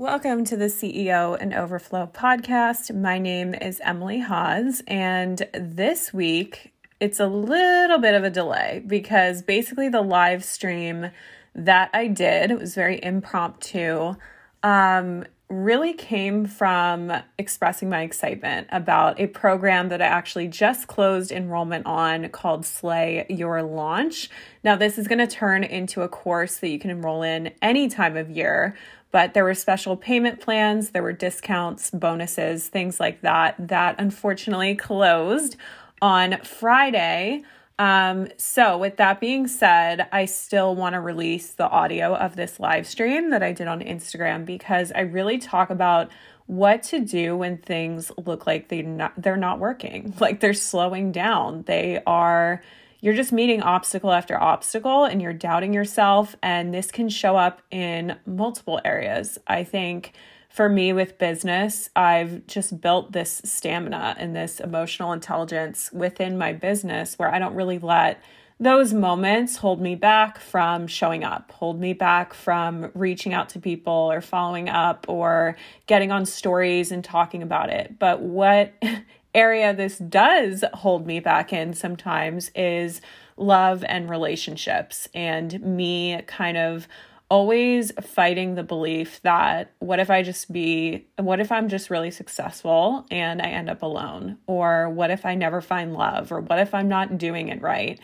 Welcome to the CEO and Overflow podcast. My name is Emily Haas, and this week it's a little bit of a delay because basically the live stream that I did, it was very impromptu, um, really came from expressing my excitement about a program that I actually just closed enrollment on called Slay Your Launch. Now, this is going to turn into a course that you can enroll in any time of year but there were special payment plans, there were discounts, bonuses, things like that, that unfortunately closed on Friday. Um, so, with that being said, I still want to release the audio of this live stream that I did on Instagram because I really talk about what to do when things look like they not, they're not working, like they're slowing down. They are you're just meeting obstacle after obstacle and you're doubting yourself. And this can show up in multiple areas. I think for me with business, I've just built this stamina and this emotional intelligence within my business where I don't really let those moments hold me back from showing up, hold me back from reaching out to people or following up or getting on stories and talking about it. But what area this does hold me back in sometimes is love and relationships and me kind of always fighting the belief that what if I just be, what if I'm just really successful and I end up alone? Or what if I never find love? Or what if I'm not doing it right?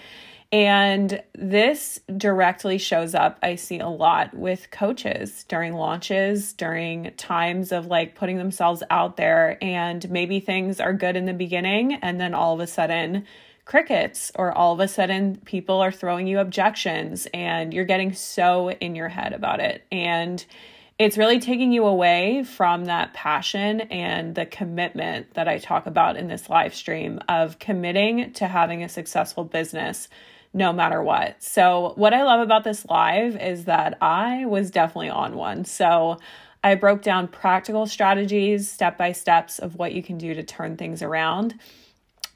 And this directly shows up, I see a lot with coaches during launches, during times of like putting themselves out there, and maybe things are good in the beginning, and then all of a sudden, crickets, or all of a sudden, people are throwing you objections, and you're getting so in your head about it. And it's really taking you away from that passion and the commitment that I talk about in this live stream of committing to having a successful business no matter what. So, what I love about this live is that I was definitely on one. So, I broke down practical strategies, step by steps of what you can do to turn things around.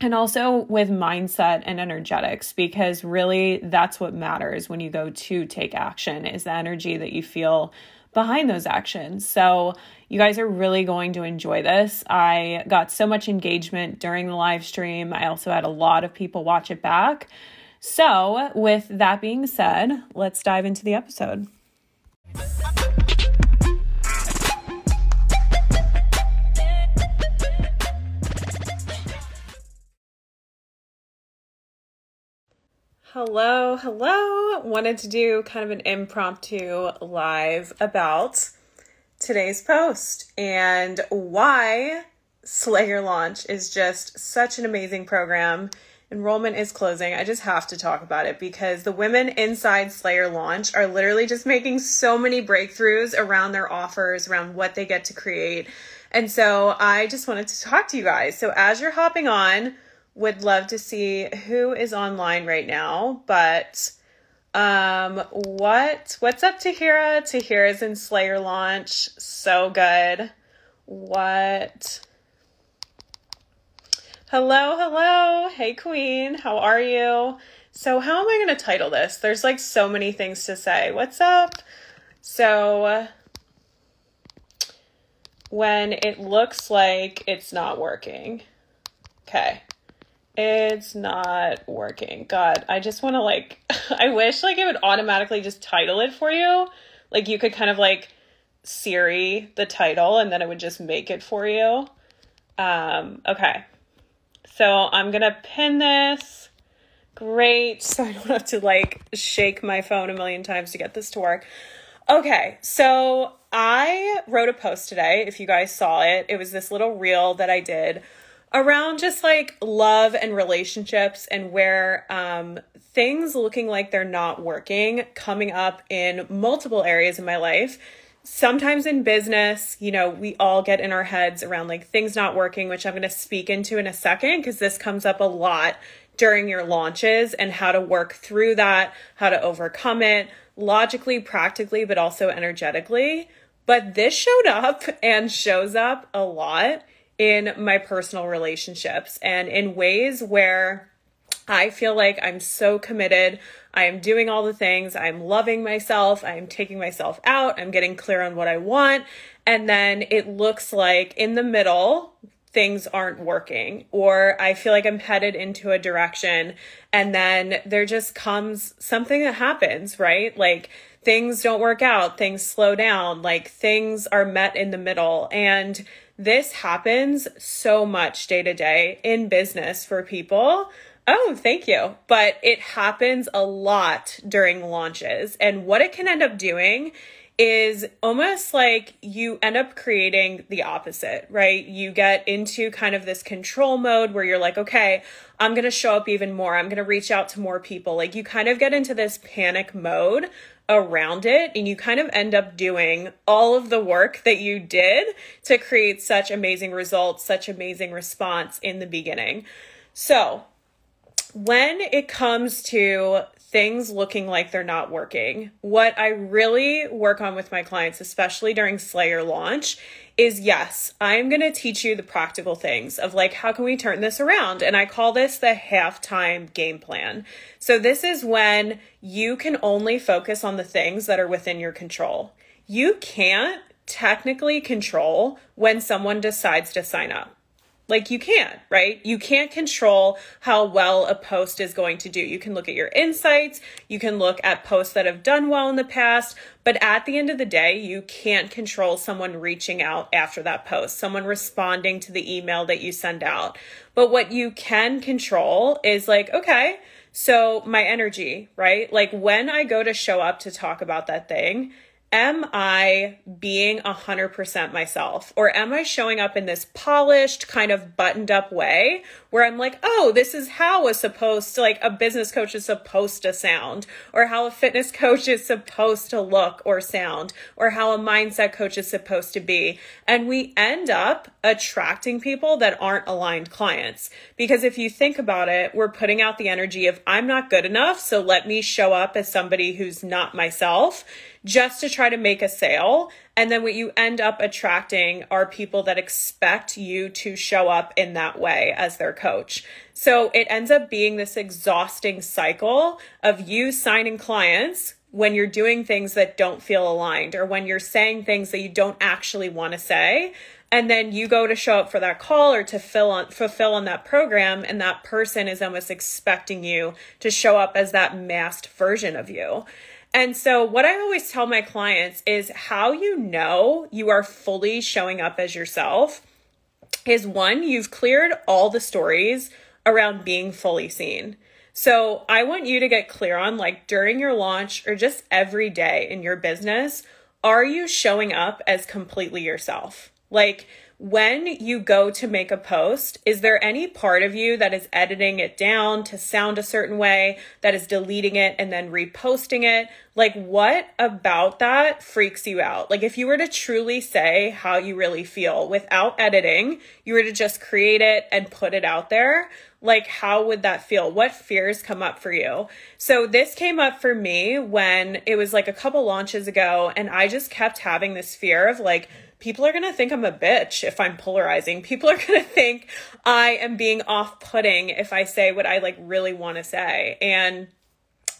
And also with mindset and energetics, because really that's what matters when you go to take action is the energy that you feel behind those actions. So, you guys are really going to enjoy this. I got so much engagement during the live stream. I also had a lot of people watch it back. So, with that being said, let's dive into the episode. Hello, hello. Wanted to do kind of an impromptu live about today's post and why Slay Your Launch is just such an amazing program enrollment is closing. I just have to talk about it because the women inside Slay Your Launch are literally just making so many breakthroughs around their offers, around what they get to create. And so I just wanted to talk to you guys. So as you're hopping on, would love to see who is online right now, but um what what's up Tahira? Tahira's in Slay Your Launch. So good. What Hello, hello. Hey, Queen. How are you? So, how am I going to title this? There's like so many things to say. What's up? So, when it looks like it's not working. Okay. It's not working. God, I just want to like, I wish like it would automatically just title it for you. Like, you could kind of like Siri the title and then it would just make it for you. Um, okay. So I'm going to pin this. Great. So I don't have to like shake my phone a million times to get this to work. Okay, so I wrote a post today. If you guys saw it, it was this little reel that I did around just like love and relationships and where um, things looking like they're not working coming up in multiple areas in my life sometimes in business, you know, we all get in our heads around like things not working, which I'm going to speak into in a second because this comes up a lot during your launches and how to work through that, how to overcome it logically, practically, but also energetically. But this showed up and shows up a lot in my personal relationships and in ways where I feel like I'm so committed. I am doing all the things. I'm loving myself. I'm taking myself out. I'm getting clear on what I want. And then it looks like in the middle, things aren't working, or I feel like I'm headed into a direction. And then there just comes something that happens, right? Like things don't work out, things slow down, like things are met in the middle. And this happens so much day to day in business for people. Oh, thank you. But it happens a lot during launches. And what it can end up doing is almost like you end up creating the opposite, right? You get into kind of this control mode where you're like, okay, I'm going to show up even more. I'm going to reach out to more people. Like you kind of get into this panic mode around it and you kind of end up doing all of the work that you did to create such amazing results, such amazing response in the beginning. So, when it comes to things looking like they're not working, what I really work on with my clients, especially during Slay Your Launch, is yes, I'm going to teach you the practical things of like, how can we turn this around? And I call this the halftime game plan. So, this is when you can only focus on the things that are within your control. You can't technically control when someone decides to sign up. Like you can't, right? You can't control how well a post is going to do. You can look at your insights, you can look at posts that have done well in the past, but at the end of the day, you can't control someone reaching out after that post, someone responding to the email that you send out. But what you can control is like, okay, so my energy, right? Like when I go to show up to talk about that thing, am I being 100% myself? Or am I showing up in this polished, kind of buttoned up way where I'm like, oh, this is how a supposed to, like, a business coach is supposed to sound, or how a fitness coach is supposed to look or sound, or how a mindset coach is supposed to be. And we end up attracting people that aren't aligned clients. Because if you think about it, we're putting out the energy of, I'm not good enough, so let me show up as somebody who's not myself just to try to make a sale. And then what you end up attracting are people that expect you to show up in that way as their coach. So it ends up being this exhausting cycle of you signing clients when you're doing things that don't feel aligned or when you're saying things that you don't actually want to say and then you go to show up for that call or to fill on fulfill on that program and that person is almost expecting you to show up as that masked version of you and so, what I always tell my clients is how you know you are fully showing up as yourself is one, you've cleared all the stories around being fully seen. So, I want you to get clear on like during your launch or just every day in your business, are you showing up as completely yourself? Like, when you go to make a post, is there any part of you that is editing it down to sound a certain way, that is deleting it and then reposting it? Like, what about that freaks you out? Like, if you were to truly say how you really feel without editing, you were to just create it and put it out there, like, how would that feel? What fears come up for you? So, this came up for me when it was like a couple launches ago, and I just kept having this fear of like, people are going to think I'm a bitch if I'm polarizing. People are going to think I am being off putting if I say what I like really want to say. And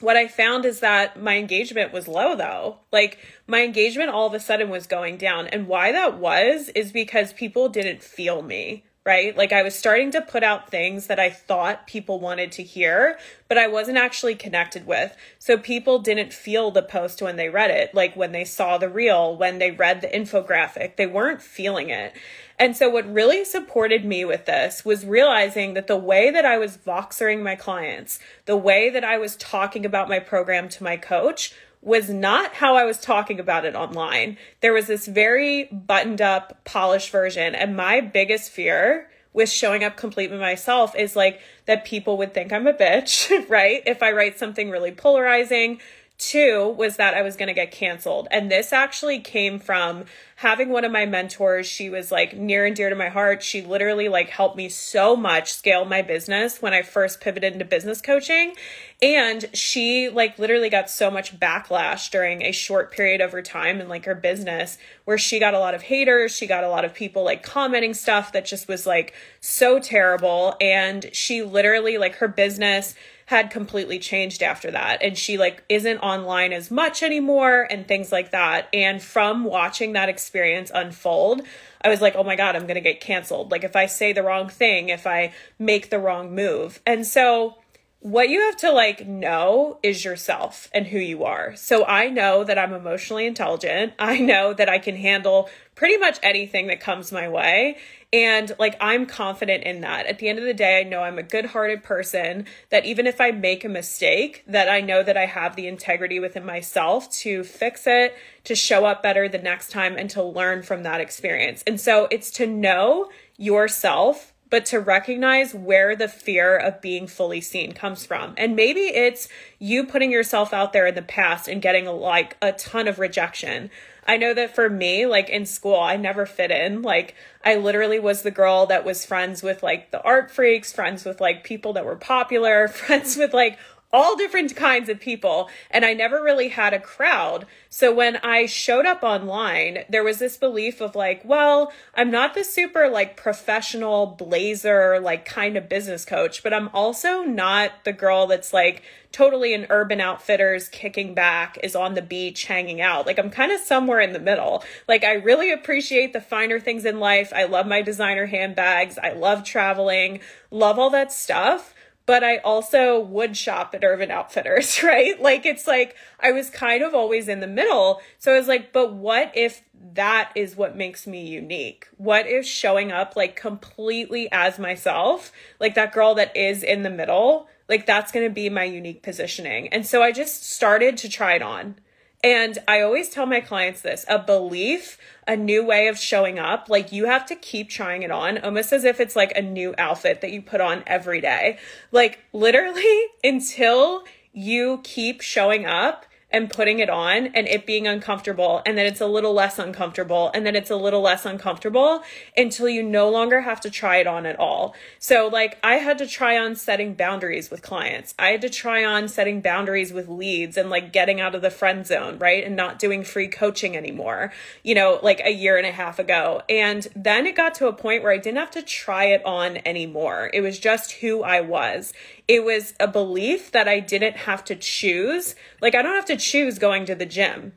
what I found is that my engagement was low though. Like my engagement all of a sudden was going down. And why that was is because people didn't feel me right? Like I was starting to put out things that I thought people wanted to hear, but I wasn't actually connected with. So people didn't feel the post when they read it, like when they saw the reel, when they read the infographic, they weren't feeling it. And so what really supported me with this was realizing that the way that I was voxering my clients, the way that I was talking about my program to my coach was not how I was talking about it online. There was this very buttoned up, polished version. And my biggest fear with showing up completely myself is like that people would think I'm a bitch, right? If I write something really polarizing, Two was that I was going to get canceled. And this actually came from having one of my mentors. She was like near and dear to my heart. She literally like helped me so much scale my business when I first pivoted into business coaching. And she like literally got so much backlash during a short period of her time in like her business where she got a lot of haters. She got a lot of people like commenting stuff that just was like so terrible. And she literally like her business had completely changed after that and she like isn't online as much anymore and things like that and from watching that experience unfold I was like, oh my God, I'm going to get canceled. Like, if I say the wrong thing, if I make the wrong move. And so, what you have to like know is yourself and who you are. So I know that I'm emotionally intelligent. I know that I can handle pretty much anything that comes my way. And like, I'm confident in that. At the end of the day, I know I'm a good hearted person, that even if I make a mistake, that I know that I have the integrity within myself to fix it, to show up better the next time, and to learn from that experience. And so it's to know yourself but to recognize where the fear of being fully seen comes from. And maybe it's you putting yourself out there in the past and getting like a ton of rejection. I know that for me, like in school, I never fit in. Like, I literally was the girl that was friends with like the art freaks, friends with like people that were popular, friends with like all different kinds of people and I never really had a crowd. So when I showed up online, there was this belief of like, well, I'm not the super like professional blazer like kind of business coach, but I'm also not the girl that's like totally in urban outfitters kicking back is on the beach hanging out. Like I'm kind of somewhere in the middle. Like I really appreciate the finer things in life. I love my designer handbags. I love traveling, love all that stuff but I also would shop at Urban Outfitters, right? Like it's like I was kind of always in the middle. So I was like, but what if that is what makes me unique? What if showing up like completely as myself, like that girl that is in the middle, like that's going to be my unique positioning. And so I just started to try it on. And I always tell my clients this a belief, a new way of showing up, like you have to keep trying it on, almost as if it's like a new outfit that you put on every day. Like literally until you keep showing up and putting it on and it being uncomfortable and then it's a little less uncomfortable and then it's a little less uncomfortable until you no longer have to try it on at all. So like I had to try on setting boundaries with clients. I had to try on setting boundaries with leads and like getting out of the friend zone, right? And not doing free coaching anymore, you know, like a year and a half ago. And then it got to a point where I didn't have to try it on anymore. It was just who I was it was a belief that I didn't have to choose. Like, I don't have to choose going to the gym.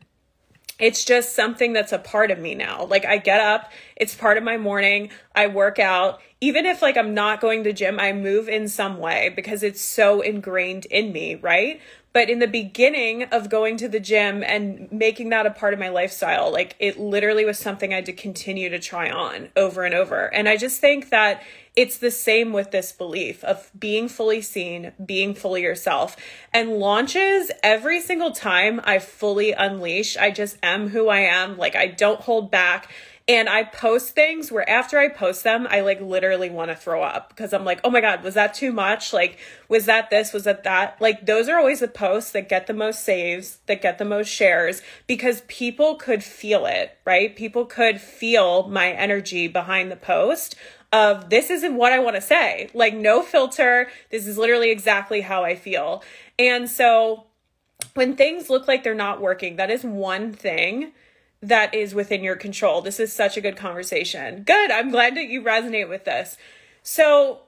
It's just something that's a part of me now. Like, I get up, it's part of my morning, I work out. Even if, like, I'm not going to gym, I move in some way because it's so ingrained in me, right? But in the beginning of going to the gym and making that a part of my lifestyle, like it literally was something I had to continue to try on over and over. And I just think that it's the same with this belief of being fully seen, being fully yourself. And launches, every single time I fully unleash, I just am who I am. Like I don't hold back and I post things where after I post them, I like literally want to throw up because I'm like, oh my God, was that too much? Like, was that this? Was that that? Like, those are always the posts that get the most saves, that get the most shares because people could feel it, right? People could feel my energy behind the post of this isn't what I want to say. Like, no filter. This is literally exactly how I feel. And so, when things look like they're not working, that is one thing that is within your control. This is such a good conversation. Good. I'm glad that you resonate with this. So,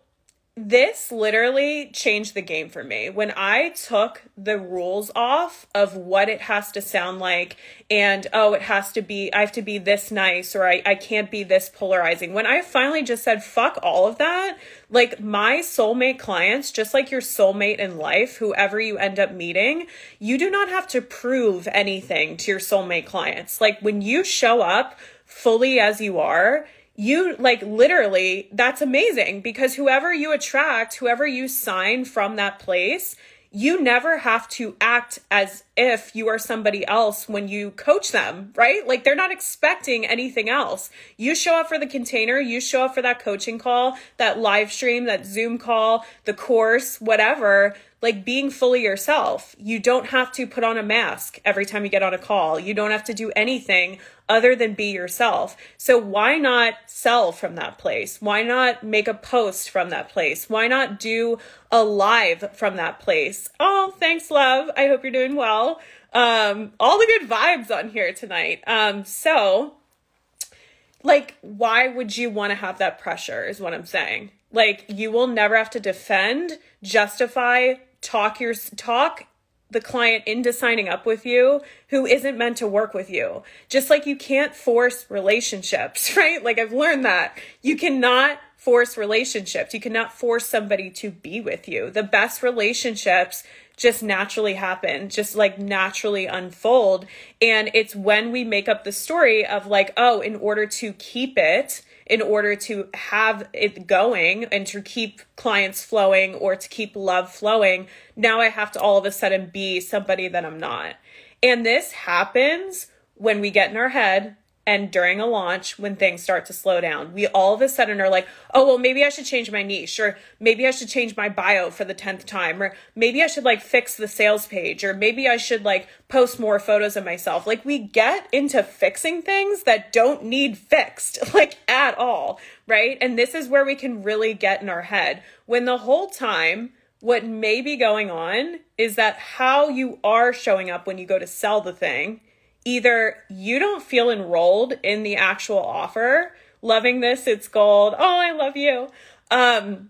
this literally changed the game for me. When I took the rules off of what it has to sound like and oh, it has to be, I have to be this nice or I, I can't be this polarizing. When I finally just said, fuck all of that, like my soulmate clients, just like your soulmate in life, whoever you end up meeting, you do not have to prove anything to your soulmate clients. Like when you show up fully as you are, you like literally that's amazing because whoever you attract whoever you sign from that place you never have to act as if you are somebody else when you coach them, right? Like they're not expecting anything else. You show up for the container, you show up for that coaching call, that live stream, that Zoom call, the course, whatever. Like being fully yourself. You don't have to put on a mask every time you get on a call. You don't have to do anything other than be yourself. So why not sell from that place? Why not make a post from that place? Why not do a live from that place? Oh, thanks, love. I hope you're doing well. Um, all the good vibes on here tonight. Um, so like why would you want to have that pressure is what I'm saying. Like you will never have to defend, justify, talk your talk the client into signing up with you who isn't meant to work with you. Just like you can't force relationships, right? Like I've learned that. You cannot force relationships. You cannot force somebody to be with you. The best relationships just naturally happen, just like naturally unfold. And it's when we make up the story of like, oh, in order to keep it, in order to have it going and to keep clients flowing or to keep love flowing, now I have to all of a sudden be somebody that I'm not. And this happens when we get in our head and during a launch when things start to slow down. We all of a sudden are like, oh, well, maybe I should change my niche, or maybe I should change my bio for the 10th time, or maybe I should like fix the sales page, or maybe I should like post more photos of myself. Like, we get into fixing things that don't need fixed, like at all, right? And this is where we can really get in our head when the whole time, what may be going on is that how you are showing up when you go to sell the thing either you don't feel enrolled in the actual offer, loving this, it's gold. Oh, I love you. Um,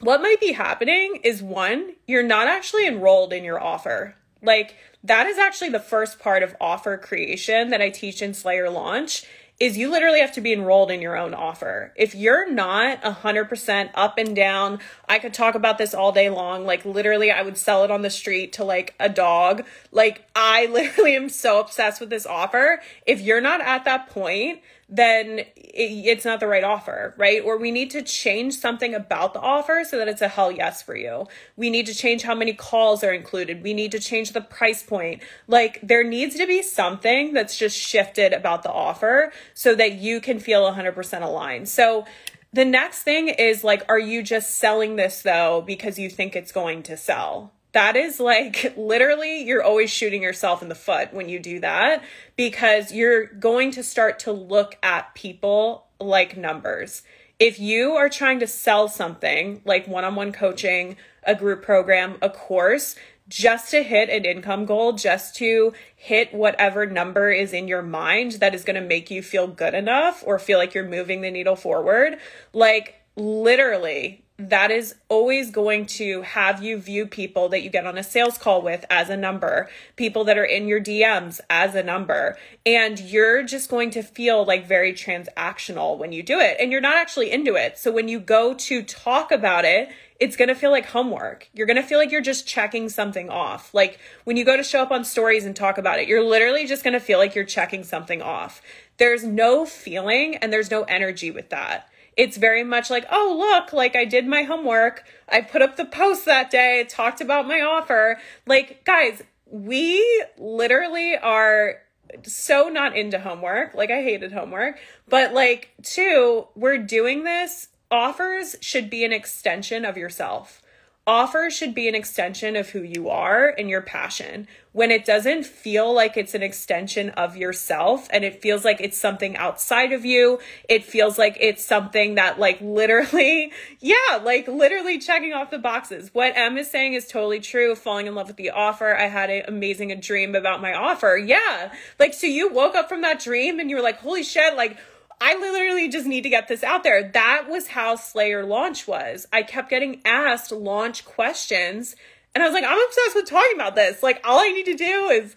what might be happening is one, you're not actually enrolled in your offer. Like that is actually the first part of offer creation that I teach in Slay Your Launch is you literally have to be enrolled in your own offer. If you're not 100% up and down, I could talk about this all day long. Like, literally, I would sell it on the street to like a dog. Like, I literally am so obsessed with this offer. If you're not at that point, then it's not the right offer, right? Or we need to change something about the offer so that it's a hell yes for you. We need to change how many calls are included. We need to change the price point. Like there needs to be something that's just shifted about the offer so that you can feel 100% aligned. So the next thing is like, are you just selling this though because you think it's going to sell? that is like literally you're always shooting yourself in the foot when you do that because you're going to start to look at people like numbers. If you are trying to sell something like one on one coaching, a group program, a course, just to hit an income goal, just to hit whatever number is in your mind that is going to make you feel good enough or feel like you're moving the needle forward, like literally that is always going to have you view people that you get on a sales call with as a number, people that are in your DMs as a number. And you're just going to feel like very transactional when you do it. And you're not actually into it. So when you go to talk about it, it's going to feel like homework. You're going to feel like you're just checking something off. Like when you go to show up on stories and talk about it, you're literally just going to feel like you're checking something off. There's no feeling and there's no energy with that it's very much like, oh, look, like I did my homework. I put up the post that day, talked about my offer. Like, guys, we literally are so not into homework. Like, I hated homework. But, like, two, we're doing this. Offers should be an extension of yourself Offers should be an extension of who you are and your passion. When it doesn't feel like it's an extension of yourself and it feels like it's something outside of you, it feels like it's something that, like, literally, yeah, like literally checking off the boxes. What Em is saying is totally true. Falling in love with the offer. I had an amazing dream about my offer. Yeah. Like, so you woke up from that dream and you were like, holy shit, like, I literally just need to get this out there. That was how Slay Your Launch was. I kept getting asked launch questions, and I was like, I'm obsessed with talking about this. Like, all I need to do is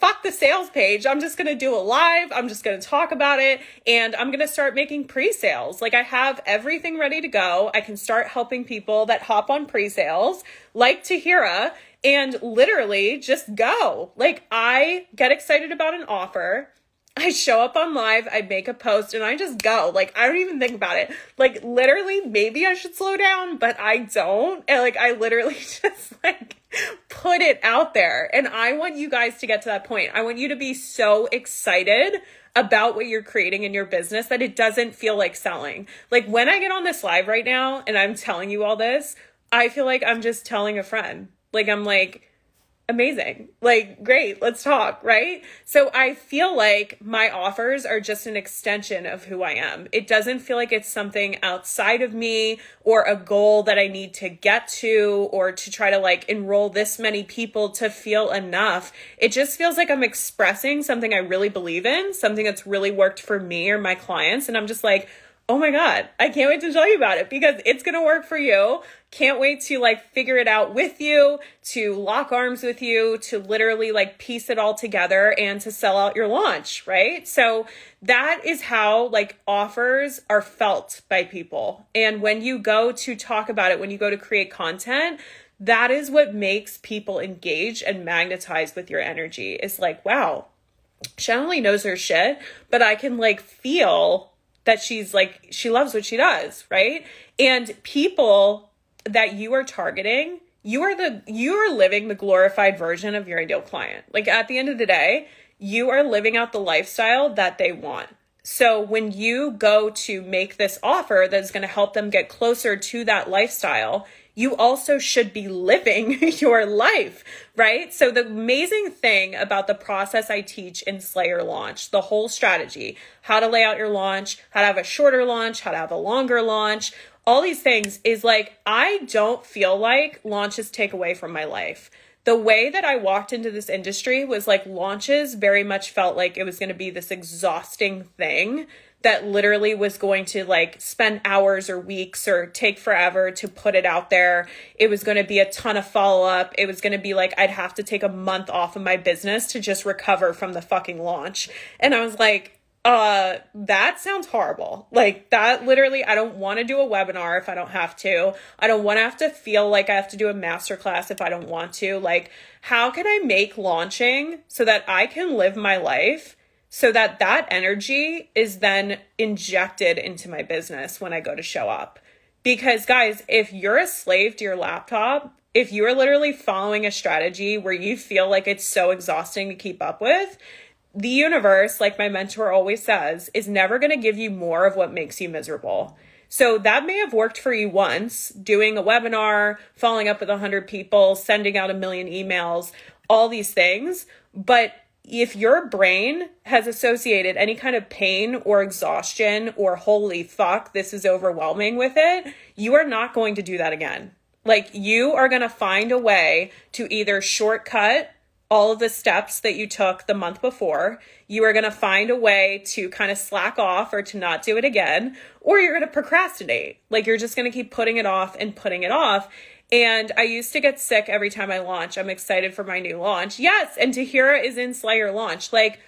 fuck the sales page. I'm just going to do a live. I'm just going to talk about it and I'm going to start making pre-sales. Like I have everything ready to go. I can start helping people that hop on pre-sales like Tahira and literally just go. Like I get excited about an offer. I show up on live, I make a post, and I just go. Like, I don't even think about it. Like, literally, maybe I should slow down, but I don't. And, like, I literally just, like, put it out there. And I want you guys to get to that point. I want you to be so excited about what you're creating in your business that it doesn't feel like selling. Like, when I get on this live right now and I'm telling you all this, I feel like I'm just telling a friend Like, I'm like, amazing. Like, great, let's talk, right? So I feel like my offers are just an extension of who I am. It doesn't feel like it's something outside of me or a goal that I need to get to or to try to like enroll this many people to feel enough. It just feels like I'm expressing something I really believe in, something that's really worked for me or my clients. And I'm just like, oh my God, I can't wait to tell you about it because it's going to work for you. Can't wait to like figure it out with you, to lock arms with you, to literally like piece it all together and to sell out your launch, right? So that is how like offers are felt by people. And when you go to talk about it, when you go to create content, that is what makes people engage and magnetize with your energy. It's like, wow, only knows her shit, but I can like feel that she's like she loves what she does, right? And people that you are targeting, you are the you are living the glorified version of your ideal client. Like at the end of the day, you are living out the lifestyle that they want. So when you go to make this offer that's going to help them get closer to that lifestyle, you also should be living your life, right? So, the amazing thing about the process I teach in Slay Your Launch, the whole strategy, how to lay out your launch, how to have a shorter launch, how to have a longer launch, all these things is like, I don't feel like launches take away from my life. The way that I walked into this industry was like launches very much felt like it was going to be this exhausting thing that literally was going to like spend hours or weeks or take forever to put it out there. It was going to be a ton of follow up. It was going to be like I'd have to take a month off of my business to just recover from the fucking launch. And I was like, uh that sounds horrible. Like that literally i don't want to do a webinar if i don't have to. I don't want to have to feel like i have to do a master class if i don't want to. Like how can i make launching so that i can live my life so that that energy is then injected into my business when I go to show up. Because guys, if you're a slave to your laptop, if you're literally following a strategy where you feel like it's so exhausting to keep up with, the universe, like my mentor always says, is never going to give you more of what makes you miserable. So that may have worked for you once, doing a webinar, following up with 100 people, sending out a million emails, all these things. But if your brain has associated any kind of pain or exhaustion or holy fuck, this is overwhelming with it, you are not going to do that again. Like you are going to find a way to either shortcut all of the steps that you took the month before. You are going to find a way to kind of slack off or to not do it again, or you're going to procrastinate. Like you're just going to keep putting it off and putting it off. And I used to get sick every time I launch. I'm excited for my new launch. Yes, and Tahira is in Slay Your Launch. Like,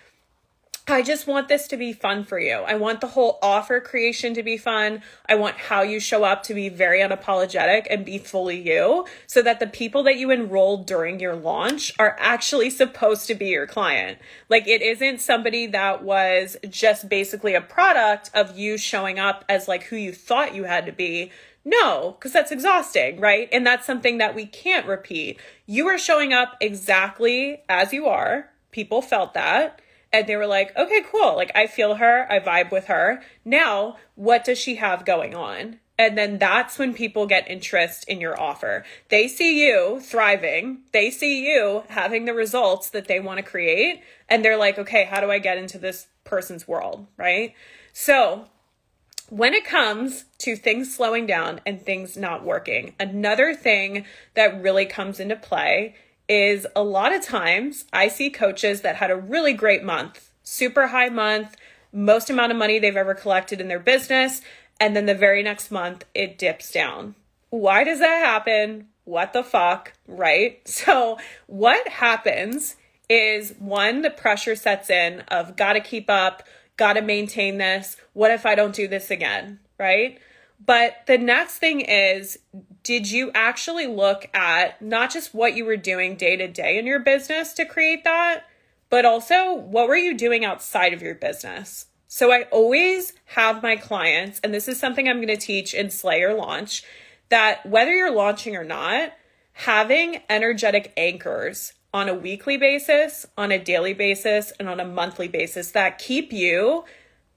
I just want this to be fun for you. I want the whole offer creation to be fun. I want how you show up to be very unapologetic and be fully you so that the people that you enrolled during your launch are actually supposed to be your client. Like it isn't somebody that was just basically a product of you showing up as like who you thought you had to be no, because that's exhausting, right? And that's something that we can't repeat. You are showing up exactly as you are. People felt that. And they were like, okay, cool. Like, I feel her. I vibe with her. Now, what does she have going on? And then that's when people get interest in your offer. They see you thriving. They see you having the results that they want to create. And they're like, okay, how do I get into this person's world? Right. So when it comes to things slowing down and things not working, another thing that really comes into play is a lot of times I see coaches that had a really great month, super high month, most amount of money they've ever collected in their business, and then the very next month it dips down. Why does that happen? What the fuck, right? So, what happens is one, the pressure sets in of gotta keep up got to maintain this. What if I don't do this again? Right. But the next thing is, did you actually look at not just what you were doing day to day in your business to create that, but also what were you doing outside of your business? So I always have my clients, and this is something I'm going to teach in Slay Your Launch, that whether you're launching or not, having energetic anchors on a weekly basis, on a daily basis, and on a monthly basis that keep you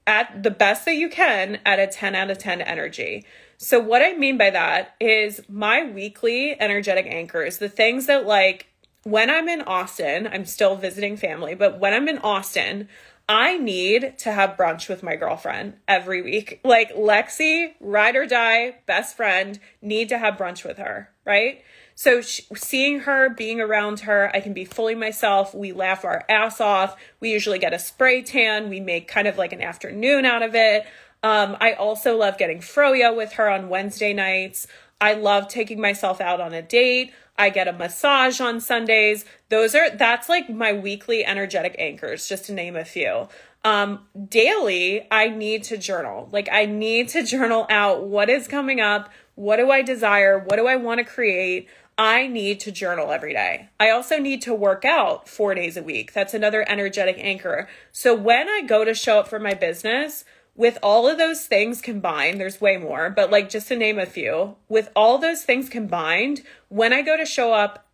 at the best that you can at a 10 out of 10 energy. So, what I mean by that is my weekly energetic anchors, the things that, like, when I'm in Austin, I'm still visiting family, but when I'm in Austin, I need to have brunch with my girlfriend every week. Like, Lexi, ride or die, best friend, need to have brunch with her, right? So seeing her, being around her, I can be fully myself. We laugh our ass off. We usually get a spray tan. We make kind of like an afternoon out of it. Um, I also love getting froyo with her on Wednesday nights. I love taking myself out on a date. I get a massage on Sundays. Those are that's like my weekly energetic anchors, just to name a few. Um, daily, I need to journal. Like I need to journal out what is coming up, what do I desire, what do I want to create. I need to journal every day. I also need to work out four days a week. That's another energetic anchor. So when I go to show up for my business, with all of those things combined, there's way more, but like just to name a few, with all those things combined, when I go to show up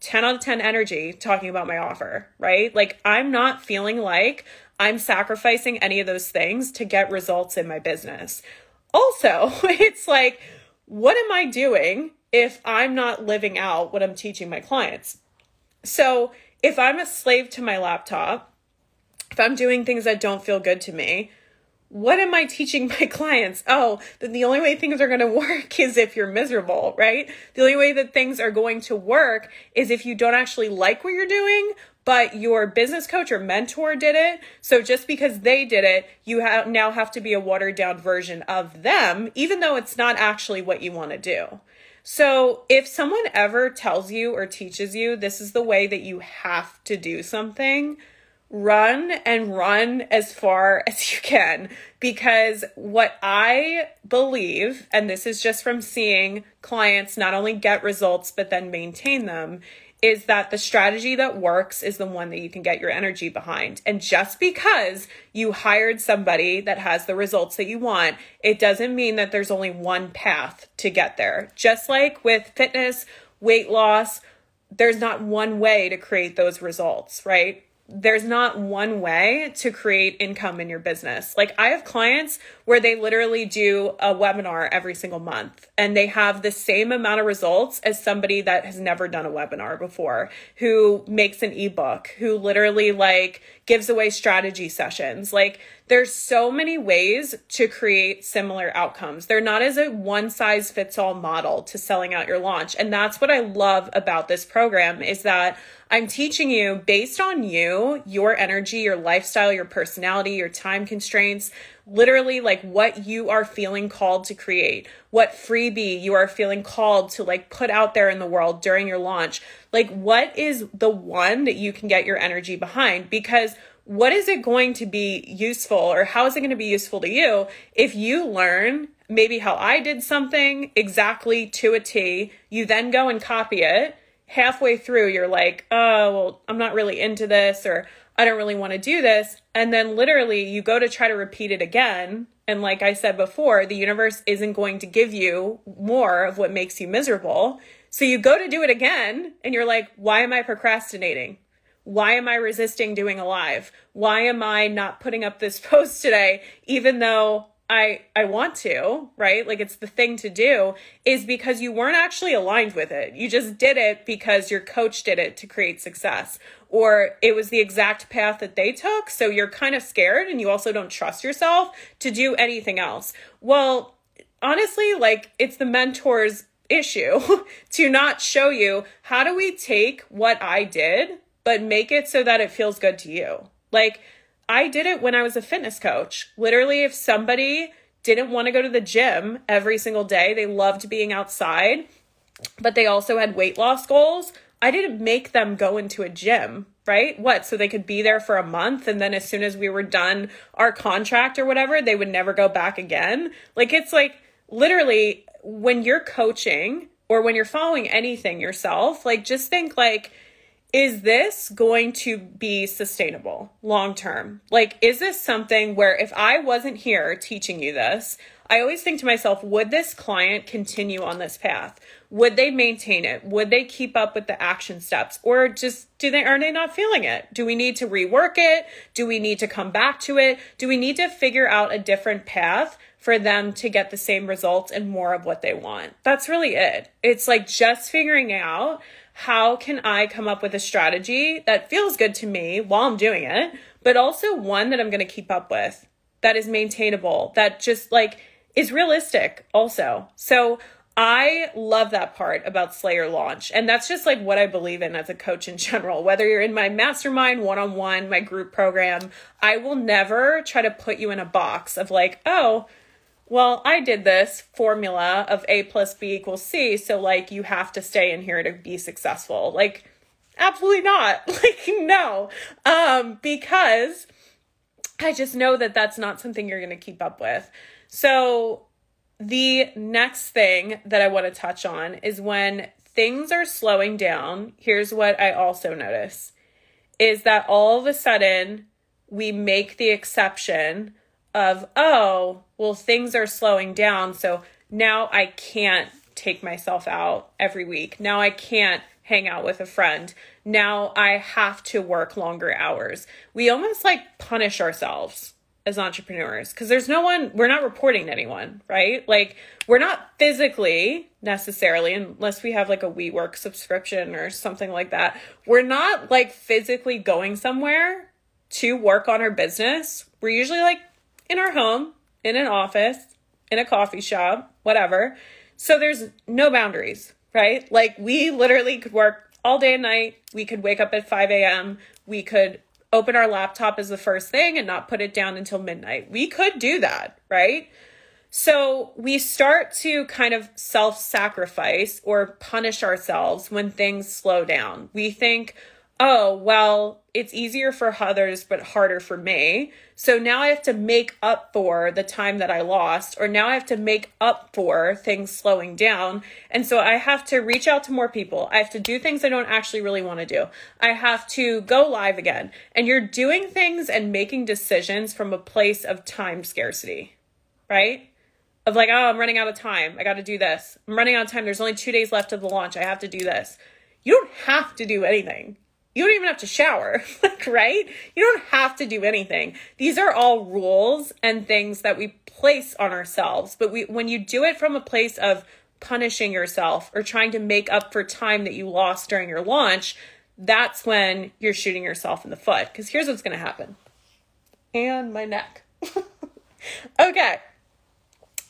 10 out of 10 energy talking about my offer, right? Like I'm not feeling like I'm sacrificing any of those things to get results in my business. Also, it's like, what am I doing if I'm not living out what I'm teaching my clients. So if I'm a slave to my laptop, if I'm doing things that don't feel good to me, what am I teaching my clients? Oh, then the only way things are going to work is if you're miserable, right? The only way that things are going to work is if you don't actually like what you're doing, but your business coach or mentor did it. So just because they did it, you have now have to be a watered down version of them, even though it's not actually what you want to do. So, if someone ever tells you or teaches you this is the way that you have to do something, run and run as far as you can because what I believe, and this is just from seeing clients not only get results but then maintain them, is that the strategy that works is the one that you can get your energy behind. And just because you hired somebody that has the results that you want, it doesn't mean that there's only one path to get there. Just like with fitness, weight loss, there's not one way to create those results, right? There's not one way to create income in your business. Like I have clients where they literally do a webinar every single month and they have the same amount of results as somebody that has never done a webinar before, who makes an ebook, who literally like gives away strategy sessions. Like there's so many ways to create similar outcomes. They're not as a one size fits all model to selling out your launch. And that's what I love about this program is that I'm teaching you based on you, your energy, your lifestyle, your personality, your time constraints, literally like what you are feeling called to create, what freebie you are feeling called to like put out there in the world during your launch. Like, what is the one that you can get your energy behind? Because what is it going to be useful or how is it going to be useful to you if you learn maybe how I did something exactly to a T, you then go and copy it halfway through you're like, oh, well, I'm not really into this or I don't really want to do this. And then literally you go to try to repeat it again. And like I said before, the universe isn't going to give you more of what makes you miserable. So you go to do it again and you're like, why am I procrastinating? Why am I resisting doing a live? Why am I not putting up this post today, even though I I want to, right? Like it's the thing to do is because you weren't actually aligned with it. You just did it because your coach did it to create success or it was the exact path that they took, so you're kind of scared and you also don't trust yourself to do anything else. Well, honestly, like it's the mentor's issue to not show you how do we take what I did but make it so that it feels good to you. Like I did it when I was a fitness coach. Literally, if somebody didn't want to go to the gym every single day, they loved being outside, but they also had weight loss goals, I didn't make them go into a gym, right? What? So they could be there for a month and then as soon as we were done our contract or whatever, they would never go back again. Like it's like literally when you're coaching or when you're following anything yourself, like just think like is this going to be sustainable long term? Like, is this something where if I wasn't here teaching you this, I always think to myself, would this client continue on this path? Would they maintain it? Would they keep up with the action steps? Or just do they are they not feeling it? Do we need to rework it? Do we need to come back to it? Do we need to figure out a different path for them to get the same results and more of what they want? That's really it. It's like just figuring out how can I come up with a strategy that feels good to me while I'm doing it, but also one that I'm going to keep up with, that is maintainable, that just like is realistic also. So I love that part about Slay Your Launch. And that's just like what I believe in as a coach in general. Whether you're in my mastermind, one on one, my group program, I will never try to put you in a box of like, oh, well, I did this formula of A plus B equals C. So, like, you have to stay in here to be successful. Like, absolutely not. Like, no. Um, because I just know that that's not something you're going to keep up with. So, the next thing that I want to touch on is when things are slowing down. Here's what I also notice is that all of a sudden we make the exception of, oh, well, things are slowing down. So now I can't take myself out every week. Now I can't hang out with a friend. Now I have to work longer hours. We almost like punish ourselves as entrepreneurs because there's no one we're not reporting to anyone right like we're not physically necessarily unless we have like a WeWork subscription or something like that we're not like physically going somewhere to work on our business we're usually like in our home in an office in a coffee shop whatever so there's no boundaries right like we literally could work all day and night we could wake up at 5 a.m we could open our laptop as the first thing and not put it down until midnight. We could do that, right? So we start to kind of self sacrifice or punish ourselves when things slow down. We think, oh, well, it's easier for others, but harder for me. So now I have to make up for the time that I lost, or now I have to make up for things slowing down. And so I have to reach out to more people. I have to do things I don't actually really want to do. I have to go live again. And you're doing things and making decisions from a place of time scarcity, right? Of like, oh, I'm running out of time. I got to do this. I'm running out of time. There's only two days left of the launch. I have to do this. You don't have to do anything you don't even have to shower, like, right? You don't have to do anything. These are all rules and things that we place on ourselves. But we, when you do it from a place of punishing yourself or trying to make up for time that you lost during your launch, that's when you're shooting yourself in the foot. Because here's what's going to happen. And my neck. okay.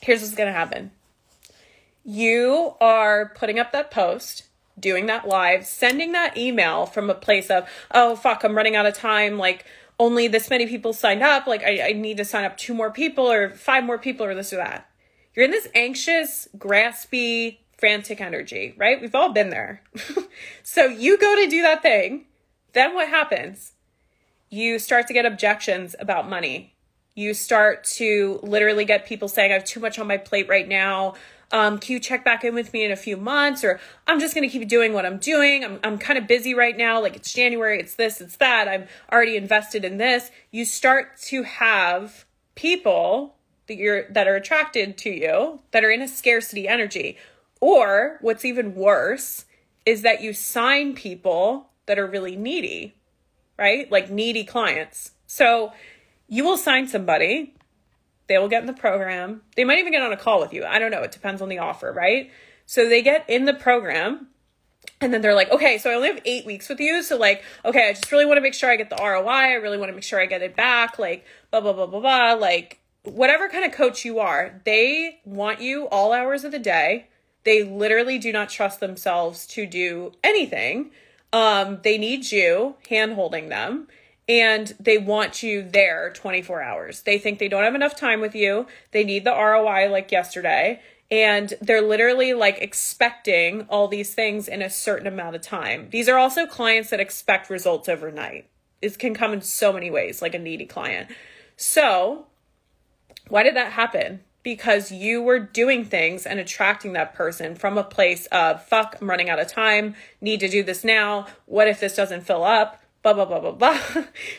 Here's what's going to happen. You are putting up that post doing that live, sending that email from a place of, oh, fuck, I'm running out of time. Like, only this many people signed up. Like, I, I need to sign up two more people or five more people or this or that. You're in this anxious, graspy, frantic energy, right? We've all been there. so you go to do that thing. Then what happens? You start to get objections about money. You start to literally get people saying, I have too much on my plate right now um, can you check back in with me in a few months? Or I'm just going to keep doing what I'm doing. I'm, I'm kind of busy right now. Like it's January, it's this, it's that. I'm already invested in this. You start to have people that you're that are attracted to you that are in a scarcity energy. Or what's even worse is that you sign people that are really needy, right? Like needy clients. So you will sign somebody they will get in the program. They might even get on a call with you. I don't know. It depends on the offer, right? So they get in the program and then they're like, okay, so I only have eight weeks with you. So, like, okay, I just really want to make sure I get the ROI. I really want to make sure I get it back. Like, blah, blah, blah, blah, blah. Like, whatever kind of coach you are, they want you all hours of the day. They literally do not trust themselves to do anything. Um, they need you hand holding them and they want you there 24 hours. They think they don't have enough time with you. They need the ROI like yesterday. And they're literally like expecting all these things in a certain amount of time. These are also clients that expect results overnight. It can come in so many ways, like a needy client. So, why did that happen? because you were doing things and attracting that person from a place of fuck, I'm running out of time, need to do this now. What if this doesn't fill up? Blah, blah, blah, blah, blah.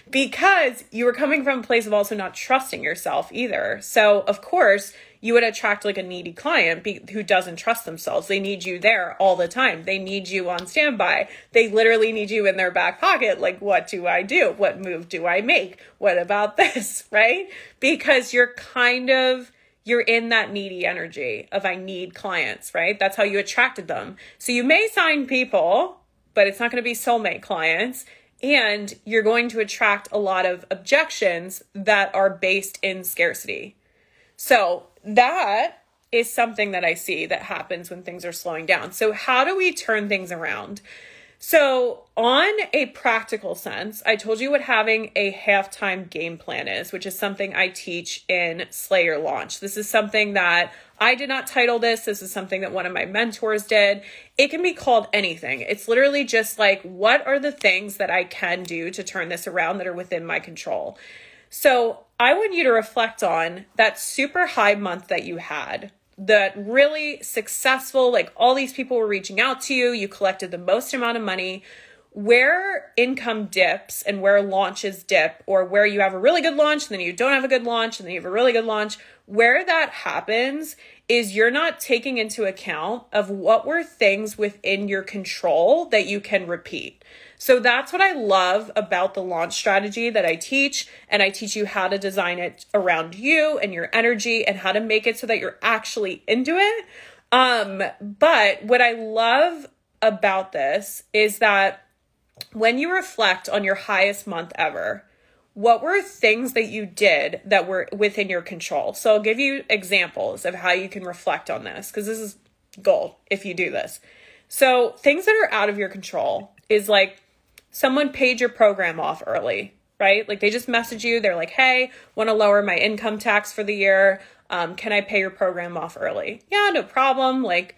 because you were coming from a place of also not trusting yourself either. So, of course, you would attract like a needy client be- who doesn't trust themselves. They need you there all the time. They need you on standby. They literally need you in their back pocket. Like, what do I do? What move do I make? What about this? Right? Because you're kind of you're in that needy energy of I need clients, right? That's how you attracted them. So you may sign people, but it's not going to be soulmate clients. And you're going to attract a lot of objections that are based in scarcity. So that is something that I see that happens when things are slowing down. So, how do we turn things around? So, on a practical sense, I told you what having a halftime game plan is, which is something I teach in Slay Your Launch. This is something that I did not title this. This is something that one of my mentors did. It can be called anything. It's literally just like, what are the things that I can do to turn this around that are within my control? So, I want you to reflect on that super high month that you had that really successful, like all these people were reaching out to you, you collected the most amount of money. Where income dips and where launches dip, or where you have a really good launch, and then you don't have a good launch, and then you have a really good launch, where that happens is you're not taking into account of what were things within your control that you can repeat. So that's what I love about the launch strategy that I teach. And I teach you how to design it around you and your energy and how to make it so that you're actually into it. Um, but what I love about this is that when you reflect on your highest month ever, what were things that you did that were within your control? So I'll give you examples of how you can reflect on this because this is gold if you do this. So things that are out of your control is like someone paid your program off early, right? Like they just message you, they're like, hey, want to lower my income tax for the year. Um, can I pay your program off early? Yeah, no problem. Like,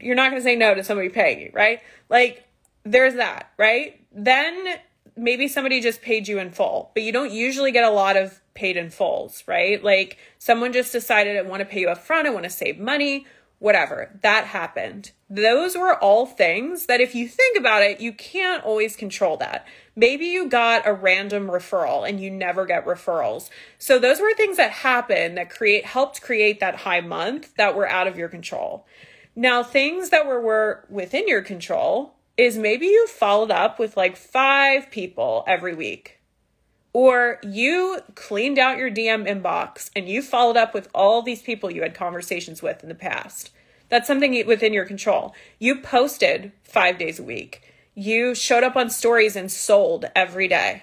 you're not going to say no to somebody paying you, right? Like, there's that, right? Then maybe somebody just paid you in full, but you don't usually get a lot of paid in fulls, right? Like, someone just decided I want to pay you up front, I want to save money whatever. That happened. Those were all things that if you think about it, you can't always control that. Maybe you got a random referral and you never get referrals. So those were things that happened that create helped create that high month that were out of your control. Now, things that were, were within your control is maybe you followed up with like five people every week or you cleaned out your DM inbox and you followed up with all these people you had conversations with in the past. That's something within your control. You posted five days a week. You showed up on stories and sold every day,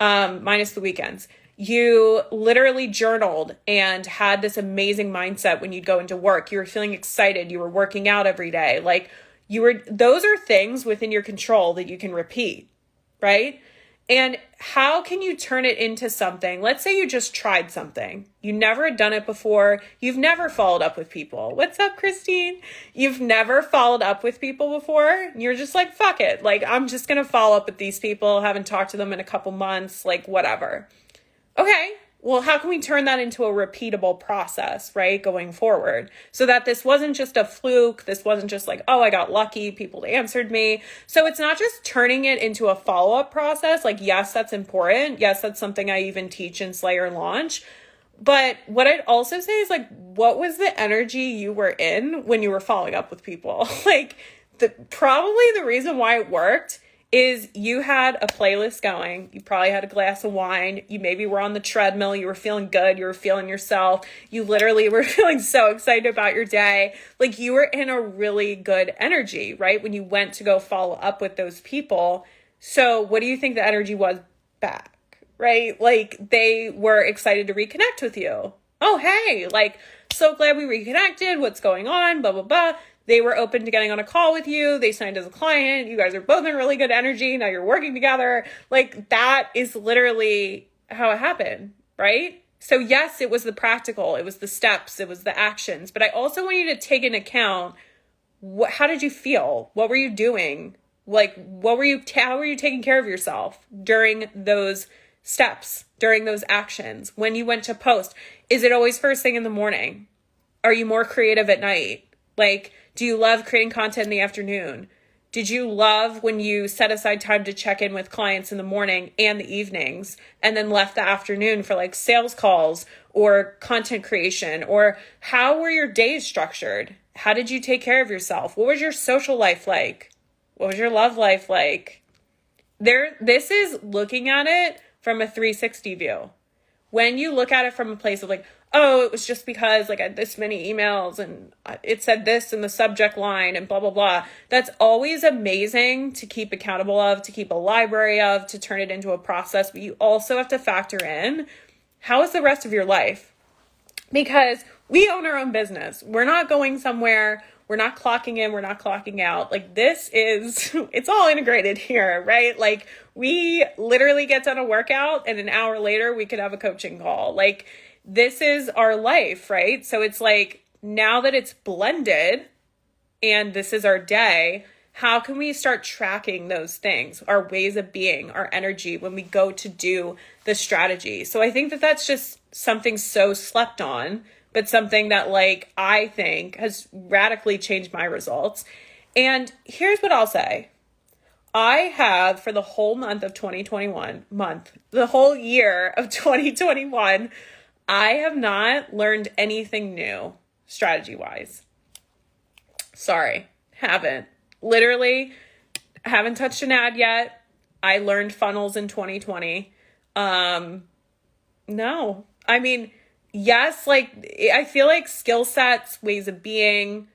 um, minus the weekends. You literally journaled and had this amazing mindset when you'd go into work. You were feeling excited. You were working out every day. Like you were, those are things within your control that you can repeat, right? And how can you turn it into something? Let's say you just tried something. You never had done it before. You've never followed up with people. What's up, Christine? You've never followed up with people before. You're just like, fuck it. Like, I'm just going to follow up with these people. Haven't talked to them in a couple months. Like, whatever. Okay well, how can we turn that into a repeatable process, right, going forward? So that this wasn't just a fluke. This wasn't just like, oh, I got lucky, people answered me. So it's not just turning it into a follow up process. Like, yes, that's important. Yes, that's something I even teach in Slay Your Launch. But what I'd also say is like, what was the energy you were in when you were following up with people? like, the probably the reason why it worked is you had a playlist going. You probably had a glass of wine. You maybe were on the treadmill. You were feeling good. You were feeling yourself. You literally were feeling so excited about your day. Like you were in a really good energy, right? When you went to go follow up with those people. So, what do you think the energy was back, right? Like they were excited to reconnect with you. Oh, hey, like, so glad we reconnected. What's going on? Blah, blah, blah. They were open to getting on a call with you. They signed as a client. You guys are both in really good energy. Now you're working together. Like that is literally how it happened, right? So, yes, it was the practical, it was the steps, it was the actions, but I also want you to take into account what, how did you feel? What were you doing? Like, what were you, how were you taking care of yourself during those steps, during those actions, when you went to post? Is it always first thing in the morning? Are you more creative at night? Like, do you love creating content in the afternoon? Did you love when you set aside time to check in with clients in the morning and the evenings and then left the afternoon for like sales calls or content creation? Or how were your days structured? How did you take care of yourself? What was your social life like? What was your love life like? There this is looking at it from a 360 view. When you look at it from a place of like, oh, it was just because like I had this many emails and it said this in the subject line and blah, blah, blah. That's always amazing to keep accountable of, to keep a library of, to turn it into a process. But you also have to factor in how is the rest of your life? Because we own our own business. We're not going somewhere. We're not clocking in. We're not clocking out. Like this is, it's all integrated here, right? Like we literally get done a workout and an hour later we could have a coaching call. Like, this is our life, right? So it's like now that it's blended and this is our day, how can we start tracking those things, our ways of being, our energy when we go to do the strategy? So I think that that's just something so slept on, but something that like I think has radically changed my results. And here's what I'll say. I have for the whole month of 2021, month, the whole year of 2021, I have not learned anything new strategy wise. Sorry, haven't. Literally, haven't touched an ad yet. I learned funnels in 2020. Um, no, I mean, yes, like I feel like skill sets, ways of being,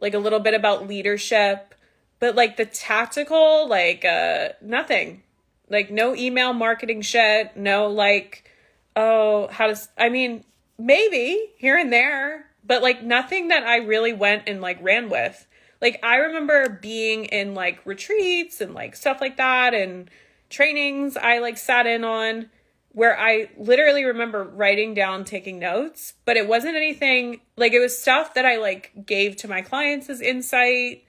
like a little bit about leadership, but like the tactical, like uh, nothing. Like no email marketing shit, no like oh, how does, I mean, maybe here and there, but like nothing that I really went and like ran with. Like I remember being in like retreats and like stuff like that and trainings I like sat in on where I literally remember writing down taking notes, but it wasn't anything like it was stuff that I like gave to my clients as insight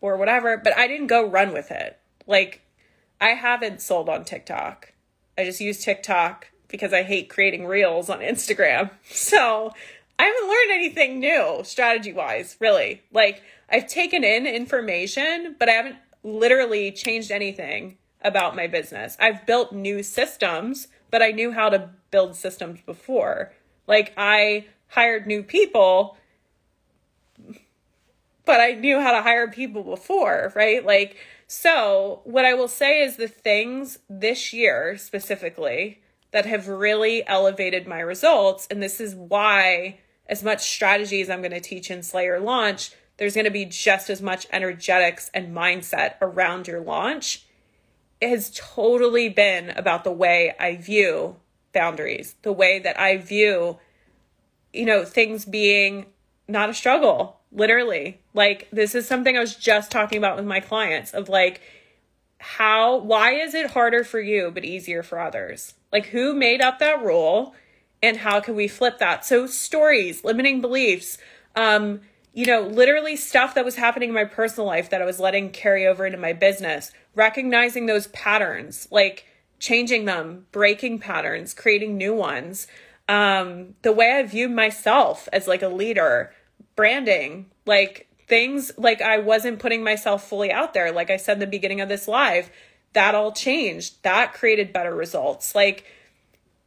or whatever, but I didn't go run with it. Like I haven't sold on TikTok. I just use TikTok because I hate creating reels on Instagram. So I haven't learned anything new strategy wise, really. Like I've taken in information, but I haven't literally changed anything about my business. I've built new systems, but I knew how to build systems before. Like I hired new people, but I knew how to hire people before, right? Like, so what I will say is the things this year specifically that have really elevated my results. And this is why, as much strategy as I'm going to teach in Slay Your Launch, there's going to be just as much energetics and mindset around your launch. It has totally been about the way I view boundaries, the way that I view, you know, things being not a struggle, literally. Like, this is something I was just talking about with my clients of like, how, why is it harder for you but easier for others? Like, who made up that rule and how can we flip that? So, stories, limiting beliefs, um, you know, literally stuff that was happening in my personal life that I was letting carry over into my business, recognizing those patterns, like changing them, breaking patterns, creating new ones. Um, the way I view myself as like a leader, branding, like things like I wasn't putting myself fully out there. Like I said in the beginning of this live, that all changed. That created better results. Like,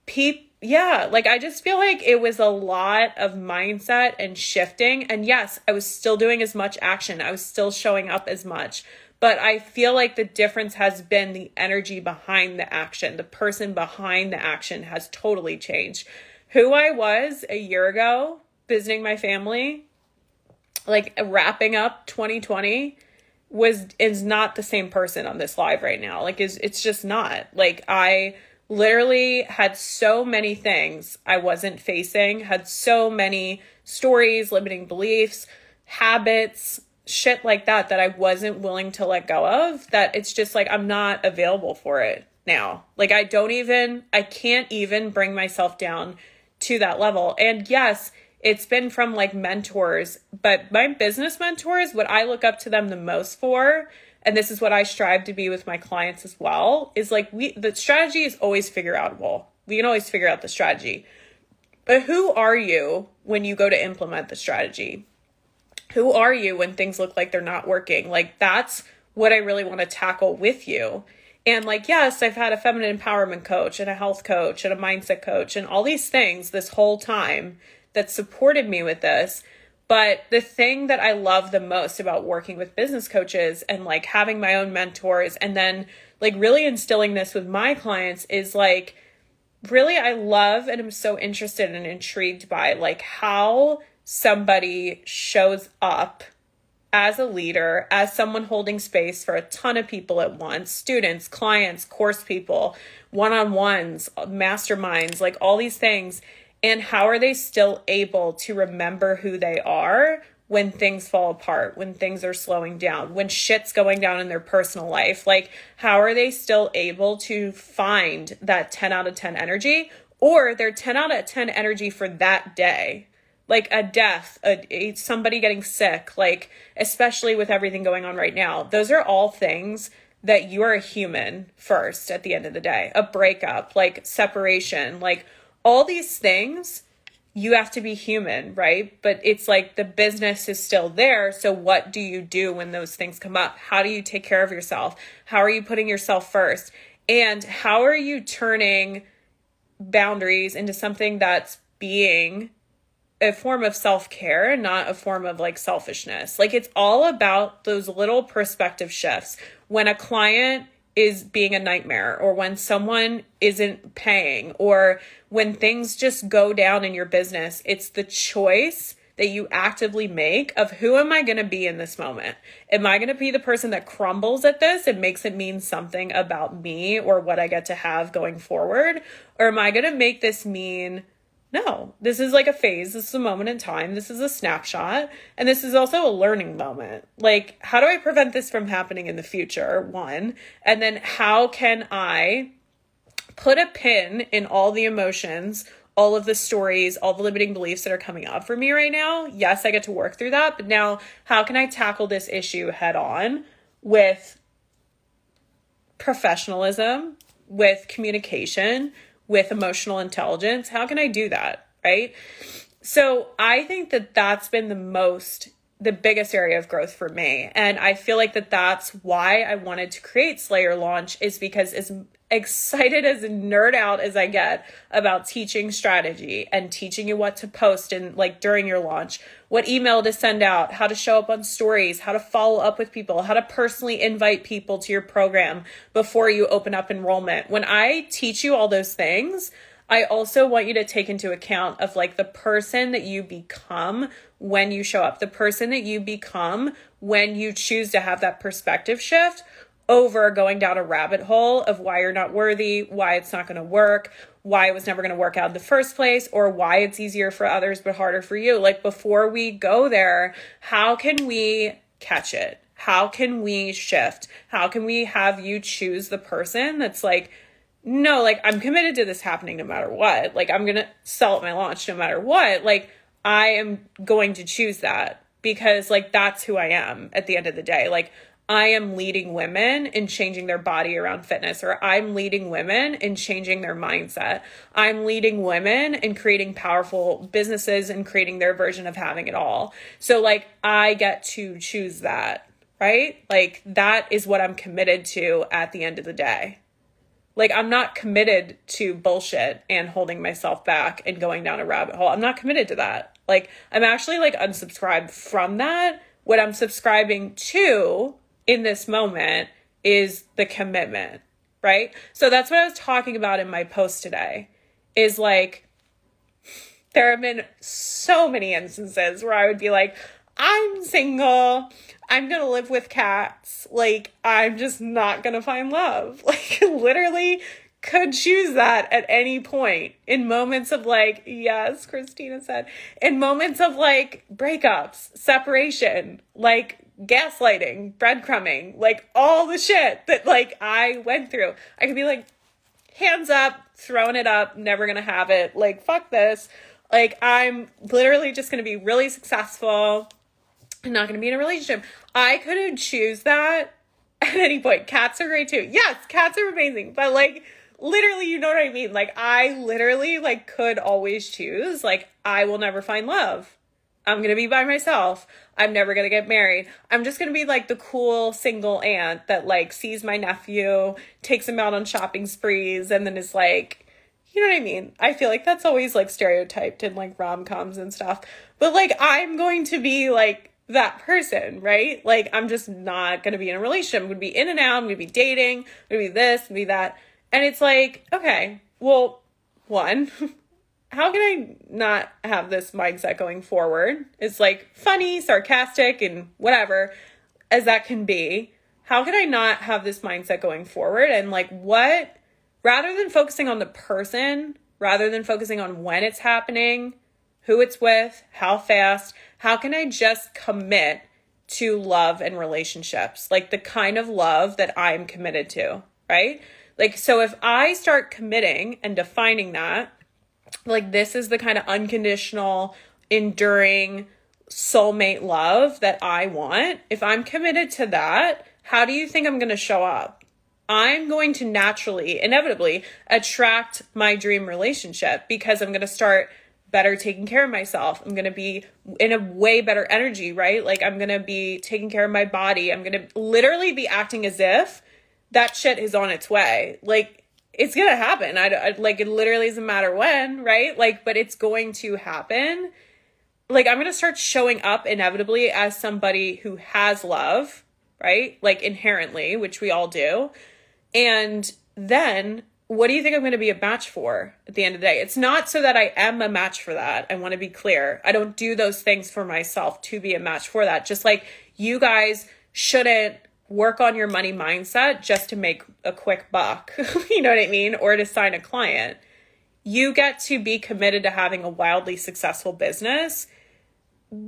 peep, yeah, like I just feel like it was a lot of mindset and shifting. And yes, I was still doing as much action, I was still showing up as much. But I feel like the difference has been the energy behind the action. The person behind the action has totally changed. Who I was a year ago visiting my family, like wrapping up 2020 was is not the same person on this live right now. Like is it's just not. Like I literally had so many things I wasn't facing, had so many stories, limiting beliefs, habits, shit like that that I wasn't willing to let go of that it's just like I'm not available for it now. Like I don't even I can't even bring myself down to that level. And yes, it's been from like mentors, but my business mentors, what I look up to them the most for, and this is what I strive to be with my clients as well, is like we the strategy is always figure outable. We can always figure out the strategy. But who are you when you go to implement the strategy? Who are you when things look like they're not working? Like, that's what I really want to tackle with you. And, like, yes, I've had a feminine empowerment coach and a health coach and a mindset coach and all these things this whole time that supported me with this. But the thing that I love the most about working with business coaches and like having my own mentors and then like really instilling this with my clients is like, really I love and I'm so interested and intrigued by like how somebody shows up as a leader, as someone holding space for a ton of people at once students, clients, course people, one on ones, masterminds, like all these things. And how are they still able to remember who they are when things fall apart, when things are slowing down, when shit's going down in their personal life. Like, how are they still able to find that 10 out of 10 energy or their 10 out of 10 energy for that day? Like a death, a, a, somebody getting sick, like, especially with everything going on right now. Those are all things that you are a human first at the end of the day. A breakup, like separation, like all these things you have to be human, right? But it's like the business is still there. So, what do you do when those things come up? How do you take care of yourself? How are you putting yourself first? And how are you turning boundaries into something that's being a form of self care and not a form of like selfishness? Like, it's all about those little perspective shifts. When a client is being a nightmare or when someone isn't paying or when things just go down in your business, it's the choice that you actively make of who am I going to be in this moment? Am I going to be the person that crumbles at this and makes it mean something about me or what I get to have going forward? Or am I going to make this mean no, this is like a phase. This is a moment in time. This is a snapshot. And this is also a learning moment. Like, how do I prevent this from happening in the future? One. And then how can I put a pin in all the emotions, all of the stories, all the limiting beliefs that are coming up for me right now? Yes, I get to work through that. But now, how can I tackle this issue head on with professionalism, with communication? With emotional intelligence. How can I do that? Right. So I think that that's been the most the biggest area of growth for me. And I feel like that that's why I wanted to create Slay Your Launch is because as excited as nerd out as I get about teaching strategy and teaching you what to post and like during your launch, what email to send out, how to show up on stories, how to follow up with people, how to personally invite people to your program before you open up enrollment. When I teach you all those things, I also want you to take into account of like the person that you become when you show up, the person that you become when you choose to have that perspective shift over going down a rabbit hole of why you're not worthy, why it's not going to work, why it was never going to work out in the first place, or why it's easier for others but harder for you. Like before we go there, how can we catch it? How can we shift? How can we have you choose the person that's like, no, like I'm committed to this happening no matter what. Like I'm going to sell at my launch no matter what. Like I am going to choose that because like that's who I am at the end of the day. Like I am leading women in changing their body around fitness, or I'm leading women in changing their mindset. I'm leading women in creating powerful businesses and creating their version of having it all. So, like, I get to choose that, right? Like, that is what I'm committed to at the end of the day. Like, I'm not committed to bullshit and holding myself back and going down a rabbit hole. I'm not committed to that. Like, I'm actually like unsubscribed from that. What I'm subscribing to in this moment is the commitment, right? So that's what I was talking about in my post today is like there have been so many instances where I would be like, I'm single. I'm going to live with cats. Like, I'm just not going to find love. Like, literally could choose that at any point in moments of like, yes, Christina said, in moments of like breakups, separation, like gaslighting, breadcrumbing, like all the shit that like I went through. I could be like, hands up, throwing it up, never gonna have it. Like, fuck this. Like, I'm literally just gonna be really successful. I'm not gonna be in a relationship. I couldn't choose that at any point. Cats are great too. Yes, cats are amazing. But like, literally, you know what I mean? Like, I literally, like, could always choose, like, I will never find love. I'm gonna be by myself. I'm never gonna get married. I'm just gonna be like the cool single aunt that like sees my nephew, takes him out on shopping sprees, and then is like, you know what I mean? I feel like that's always like stereotyped in like rom coms and stuff. But like, I'm going to be like that person, right? Like, I'm just not gonna be in a relationship. I'm gonna be in and out. I'm gonna be dating. I'm gonna be this, gonna be that. And it's like, okay, well, one, how can I not have this mindset going forward? It's like funny, sarcastic, and whatever as that can be. How can I not have this mindset going forward? And like, what, rather than focusing on the person, rather than focusing on when it's happening, who it's with, how fast, how can I just commit to love and relationships? Like the kind of love that I'm committed to, right? Like, so if I start committing and defining that, like, this is the kind of unconditional, enduring soulmate love that I want, if I'm committed to that, how do you think I'm going to show up? I'm going to naturally, inevitably attract my dream relationship because I'm going to start better taking care of myself. I'm going to be in a way better energy, right? Like I'm going to be taking care of my body. I'm going to literally be acting as if that shit is on its way. Like it's gonna happen. I, I like it literally doesn't matter when, right? Like, but it's going to happen. Like I'm gonna start showing up inevitably as somebody who has love, right? Like inherently, which we all do. And then what do you think I'm going to be a match for at the end of the day? It's not so that I am a match for that. I want to be clear. I don't do those things for myself to be a match for that. Just like you guys shouldn't work on your money mindset just to make a quick buck, you know what I mean? Or to sign a client. You get to be committed to having a wildly successful business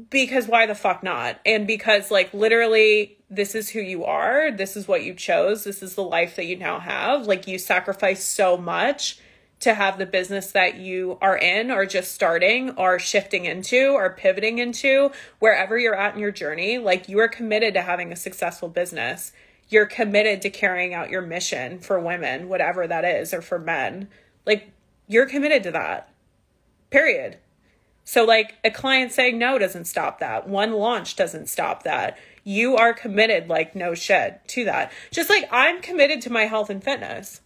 because why the fuck not? And because, like, literally, this is who you are. This is what you chose. This is the life that you now have. Like, you sacrifice so much to have the business that you are in or just starting or shifting into or pivoting into wherever you're at in your journey like you are committed to having a successful business. You're committed to carrying out your mission for women whatever that is or for men. Like you're committed to that. Period. So like a client saying no doesn't stop that. One launch doesn't stop that. You are committed like no shit to that. Just like i'm committed to my health and fitness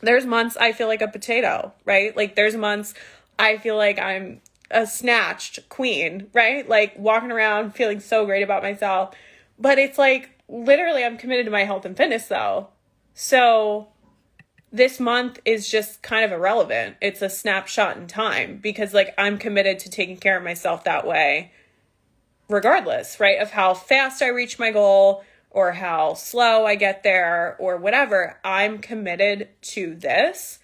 there's months I feel like a potato, right? Like there's months I feel like I'm a snatched queen, right? Like walking around feeling so great about myself. But it's like literally I'm committed to my health and fitness though. So this month is just kind of irrelevant. It's a snapshot in time because like I'm committed to taking care of myself that way regardless, right? Of how fast I reach my goal, or how slow I get there or whatever. I'm committed to this.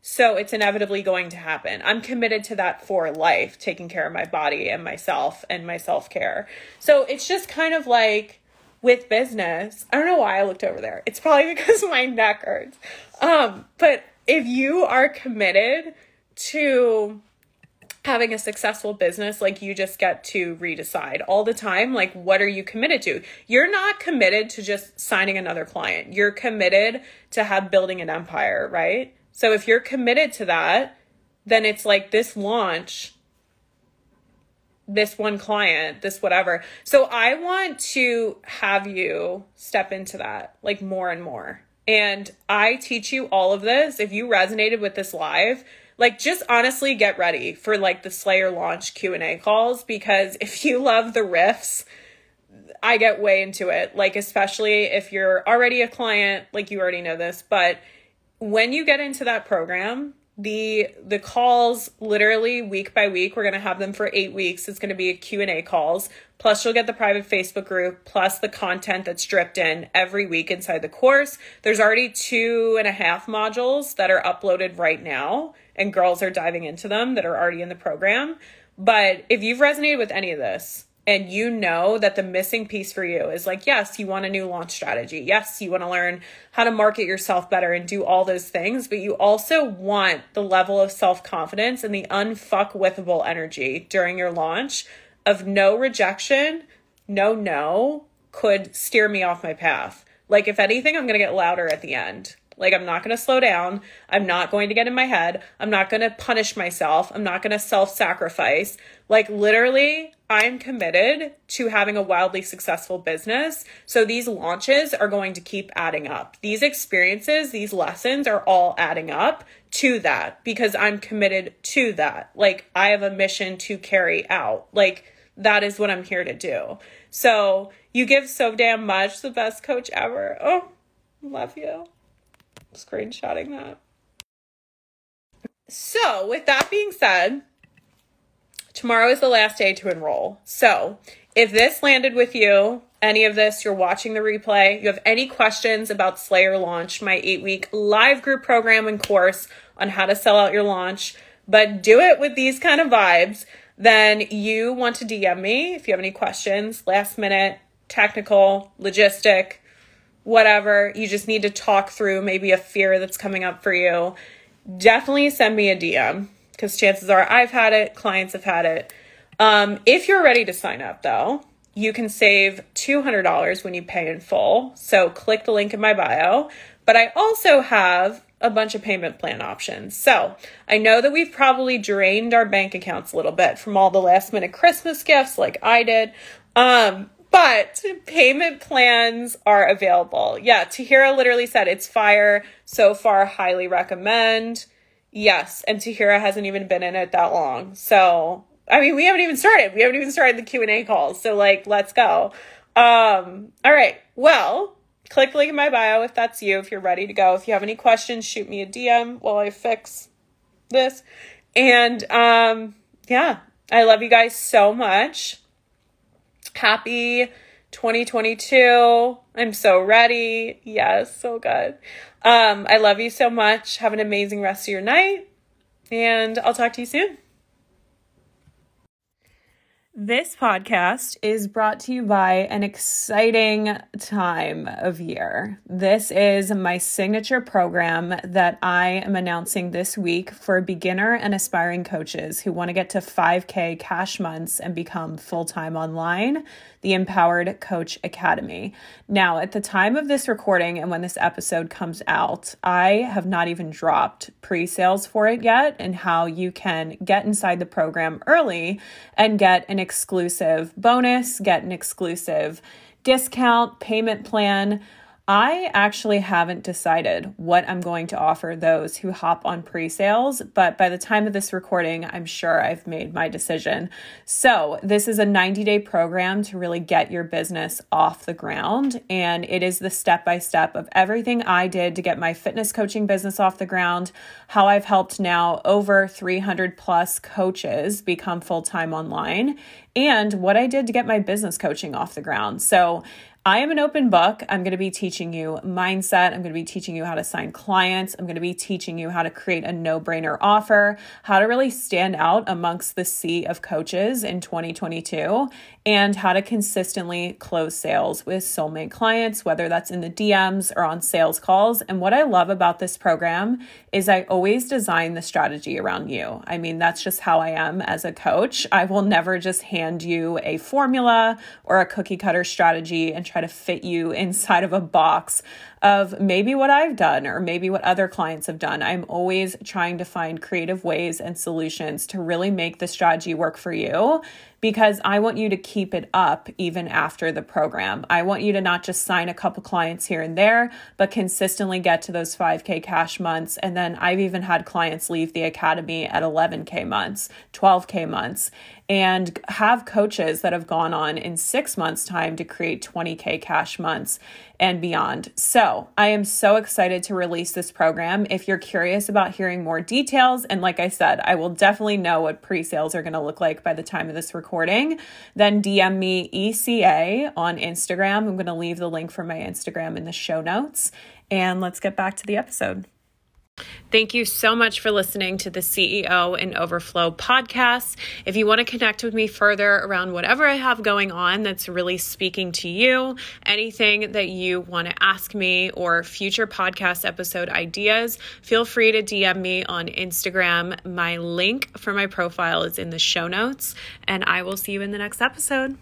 So it's inevitably going to happen. I'm committed to that for life, taking care of my body and myself and my self care. So it's just kind of like with business. I don't know why I looked over there. It's probably because my neck hurts. Um, but if you are committed to having a successful business, like you just get to redecide all the time. Like, what are you committed to? You're not committed to just signing another client. You're committed to have building an empire, right? So if you're committed to that, then it's like this launch, this one client, this whatever. So I want to have you step into that like more and more. And I teach you all of this. If you resonated with this live, like just honestly get ready for like the Slay Your Launch Q&A calls because if you love the riffs, I get way into it. Like especially if you're already a client, like you already know this, but when you get into that program, the the calls literally week by week we're going to have them for eight weeks. It's going to be a q&a calls. Plus you'll get the private facebook group plus the content that's dripped in every week inside the course. There's already two and a half modules that are uploaded right now and girls are diving into them that are already in the program. But if you've resonated with any of this, and you know that the missing piece for you is like, yes, you want a new launch strategy. Yes, you want to learn how to market yourself better and do all those things, but you also want the level of self confidence and the unfuckwithable energy during your launch of no rejection, no, no could steer me off my path. Like, if anything, I'm going to get louder at the end Like, I'm not going to slow down. I'm not going to get in my head. I'm not going to punish myself. I'm not going to self sacrifice. Like, literally, I'm committed to having a wildly successful business. So these launches are going to keep adding up. These experiences, these lessons are all adding up to that because I'm committed to that. Like, I have a mission to carry out. Like, that is what I'm here to do. So you give so damn much, the best coach ever. Oh, love you. Screenshotting that. So, with that being said, tomorrow is the last day to enroll. So, if this landed with you, any of this, you're watching the replay, you have any questions about Slay Your Launch, my eight week live group program and course on how to sell out your launch, but do it with these kind of vibes, then you want to DM me if you have any questions, last minute, technical, logistic, whatever. You just need to talk through maybe a fear that's coming up for you. Definitely send me a DM because chances are I've had it, clients have had it. Um, if you're ready to sign up though, you can save $200 when you pay in full. So click the link in my bio. But I also have a bunch of payment plan options. So I know that we've probably drained our bank accounts a little bit from all the last minute Christmas gifts like I did. Um, but payment plans are available. Yeah, Tahira literally said it's fire. So far, highly recommend. Yes, and Tahira hasn't even been in it that long. So, I mean, we haven't even started. We haven't even started the Q&A calls. So, like, let's go. Um, all right. Well, click link in my bio if that's you, if you're ready to go. If you have any questions, shoot me a DM while I fix this. And um, yeah, I love you guys so much. Happy 2022. I'm so ready. Yes, so good. Um, I love you so much. Have an amazing rest of your night. And I'll talk to you soon. This podcast is brought to you by an exciting time of year. This is my signature program that I am announcing this week for beginner and aspiring coaches who want to get to 5K cash months and become full time online the Empowered Coach Academy. Now, at the time of this recording and when this episode comes out, I have not even dropped pre sales for it yet and how you can get inside the program early and get an exclusive bonus, get an exclusive discount payment plan I actually haven't decided what I'm going to offer those who hop on pre sales, but by the time of this recording, I'm sure I've made my decision. So, this is a 90 day program to really get your business off the ground. And it is the step by step of everything I did to get my fitness coaching business off the ground, how I've helped now over 300 plus coaches become full time online, and what I did to get my business coaching off the ground. So, I am an open book. I'm going to be teaching you mindset. I'm going to be teaching you how to sign clients. I'm going to be teaching you how to create a no brainer offer, how to really stand out amongst the sea of coaches in 2022, and how to consistently close sales with soulmate clients, whether that's in the DMs or on sales calls. And what I love about this program is I always design the strategy around you. I mean, that's just how I am as a coach. I will never just hand you a formula or a cookie cutter strategy and try try to fit you inside of a box of maybe what I've done or maybe what other clients have done. I'm always trying to find creative ways and solutions to really make the strategy work for you because I want you to keep it up even after the program. I want you to not just sign a couple clients here and there, but consistently get to those 5K cash months. And then I've even had clients leave the academy at 11K months, 12K months and have coaches that have gone on in six months' time to create 20K cash months and beyond. So, I am so excited to release this program. If you're curious about hearing more details, and like I said, I will definitely know what pre sales are going to look like by the time of this recording, then DM me ECA on Instagram. I'm going to leave the link for my Instagram in the show notes. And let's get back to the episode. Thank you so much for listening to the CEO and Overflow podcast. If you want to connect with me further around whatever I have going on that's really speaking to you, anything that you want to ask me, or future podcast episode ideas, feel free to DM me on Instagram. My link for my profile is in the show notes, and I will see you in the next episode.